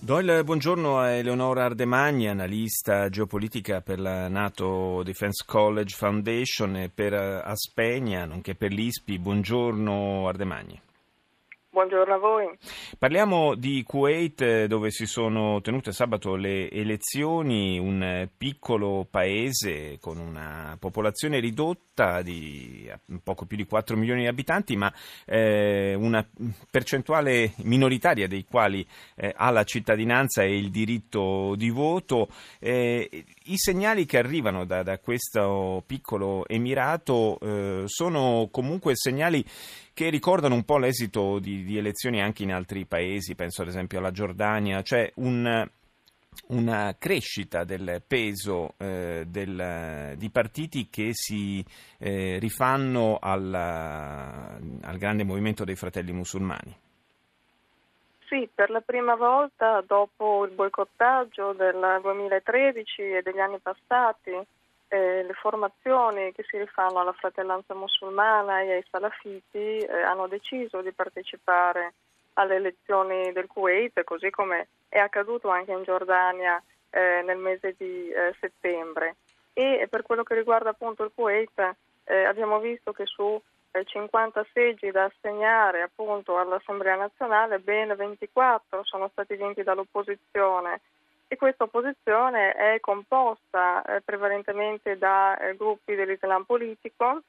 Do il buongiorno a Eleonora Ardemagni, analista geopolitica per la NATO Defense College Foundation e per Aspegna, nonché per l'ISPI. Buongiorno Ardemagni. Buongiorno a voi. Parliamo di Kuwait eh, dove si sono tenute sabato le elezioni, un piccolo paese con una popolazione ridotta di poco più di 4 milioni di abitanti, ma eh, una percentuale minoritaria dei quali eh, ha la cittadinanza e il diritto di voto. Eh, I segnali che arrivano da, da questo piccolo emirato eh, sono comunque segnali che ricordano un po' l'esito di, di, elezioni anche in altri paesi, penso ad esempio alla Giordania, cioè un, una crescita del peso eh, del, di partiti che si eh, rifanno al, al grande movimento dei fratelli musulmani. Sì, per la prima volta dopo il boicottaggio del 2013 e degli anni passati eh, le formazioni che si rifanno alla fratellanza musulmana e ai salafiti eh, hanno deciso di partecipare alle elezioni del Kuwait, così come è accaduto anche in Giordania eh, nel mese di eh, settembre. E per quello che riguarda appunto il Kuwait, eh, abbiamo visto che su 50 eh, seggi da assegnare appunto all'Assemblea nazionale, ben 24 sono stati vinti dall'opposizione e questa opposizione è composta eh, prevalentemente da eh, gruppi dell'Islam politico,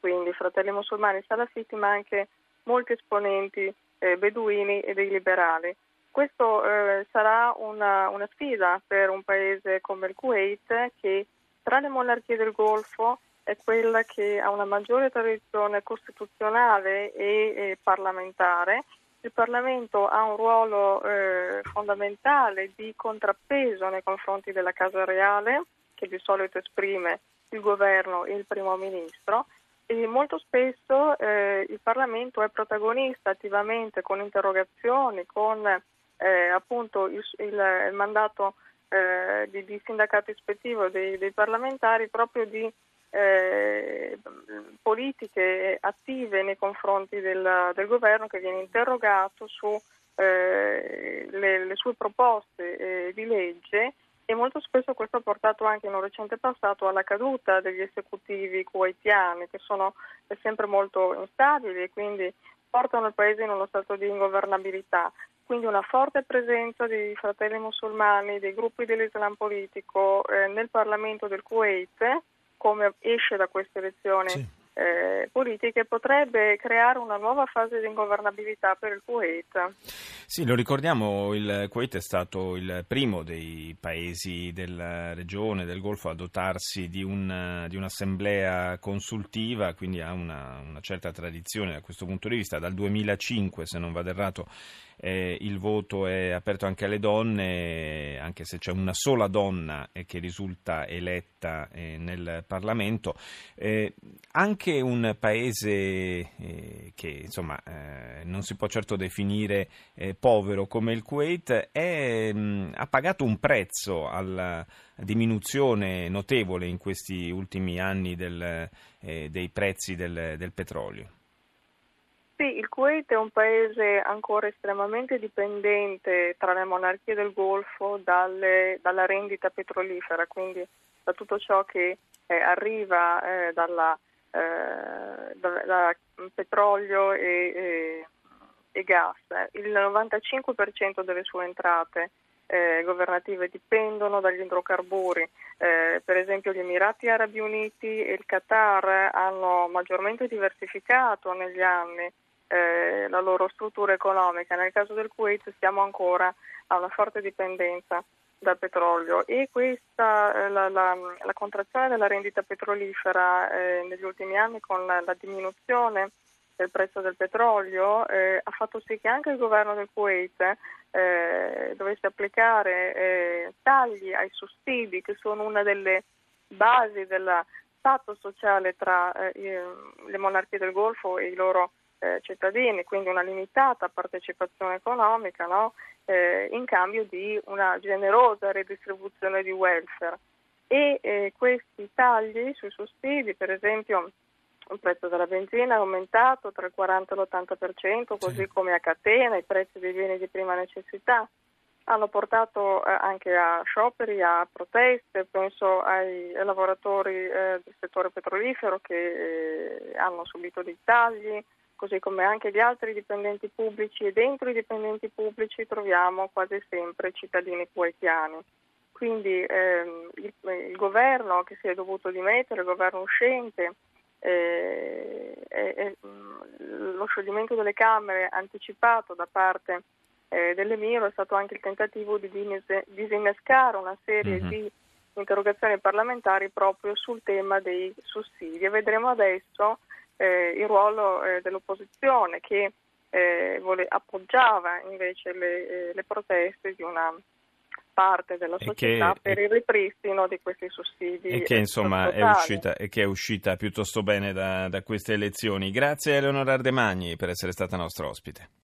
quindi fratelli musulmani salafiti, ma anche molti esponenti eh, beduini e dei liberali. Questo eh, sarà una, una, sfida per un paese come il Kuwait che tra le monarchie del Golfo è quella che ha una maggiore tradizione costituzionale e, e parlamentare il Parlamento ha un ruolo eh, fondamentale di contrappeso nei confronti della Casa Reale, che di solito esprime il governo e il primo ministro, e molto spesso eh, il Parlamento è protagonista attivamente con interrogazioni, con eh, appunto il, il, il mandato eh, di, di, sindacato ispettivo dei, dei parlamentari proprio di eh, politiche attive nei confronti del, del, governo che viene interrogato su eh, le, le, sue proposte eh, di legge e molto spesso questo ha portato anche in un recente passato alla caduta degli esecutivi kuwaitiani che sono sempre molto instabili e quindi portano il paese in uno stato di ingovernabilità. Quindi una forte presenza dei fratelli musulmani, dei gruppi dell'Islam politico eh, nel Parlamento del Kuwait come esce da queste elezioni sì. Eh, politiche, potrebbe creare una nuova fase di ingovernabilità per il Kuwait. Sì, lo ricordiamo, il Kuwait è stato il primo dei paesi della regione del Golfo a dotarsi di, un, di un'assemblea consultiva, quindi ha una, una certa tradizione da questo punto di vista. Dal 2005, se non vado errato, eh, il voto è aperto anche alle donne, anche se c'è una sola donna eh, che risulta eletta eh, nel Parlamento. Eh, anche un paese eh, che insomma, eh, non si può certo definire povero come il Kuwait è, mh, ha pagato un prezzo alla diminuzione notevole in questi ultimi anni del, dei prezzi del, del petrolio. Sì, il Kuwait è un paese ancora estremamente dipendente tra le monarchie del Golfo dalle, dalla rendita petrolifera, quindi da tutto ciò che eh, arriva eh, dalla, eh, da, da, petrolio e, e, e, gas. Il 95% delle sue entrate eh, governative dipendono dagli idrocarburi. Eh, per esempio gli Emirati Arabi Uniti e il Qatar hanno maggiormente diversificato negli anni eh, la loro struttura economica. Nel caso del Kuwait siamo ancora a una forte dipendenza dal petrolio e questa, eh, la, la, la, contrazione della rendita petrolifera eh, negli ultimi anni con la, la, diminuzione del prezzo del petrolio eh, ha fatto sì che anche il governo del Kuwait eh, dovesse applicare eh, tagli ai sussidi che sono una delle basi della patto sociale tra eh, le monarchie del Golfo e i loro eh, cittadini, quindi una limitata partecipazione economica no? eh, in cambio di una generosa redistribuzione di welfare. E eh, questi tagli sui sussidi, per esempio il prezzo della benzina è aumentato tra il 40 e l'80%, così sì. come a catena i prezzi dei beni di prima necessità hanno portato eh, anche a scioperi, a proteste, penso ai, ai lavoratori eh, del settore petrolifero che eh, hanno subito dei tagli, così come anche gli altri dipendenti pubblici e dentro i dipendenti pubblici troviamo quasi sempre cittadini kuwaitiani. Quindi ehm, il, il, governo che si è dovuto dimettere, il governo uscente, eh, eh, lo scioglimento delle Camere anticipato da parte eh, dell'Emiro è stato anche il tentativo di disinnescare una serie mm-hmm. di interrogazioni parlamentari proprio sul tema dei sussidi e vedremo adesso eh, il ruolo eh, dell'opposizione che eh, vole, appoggiava invece le, eh, le, proteste di una parte della società che, per il ripristino di questi sussidi. E che insomma è uscita, e che è uscita piuttosto bene da, da queste elezioni. Grazie a Eleonora Ardemagni per essere stata nostra ospite.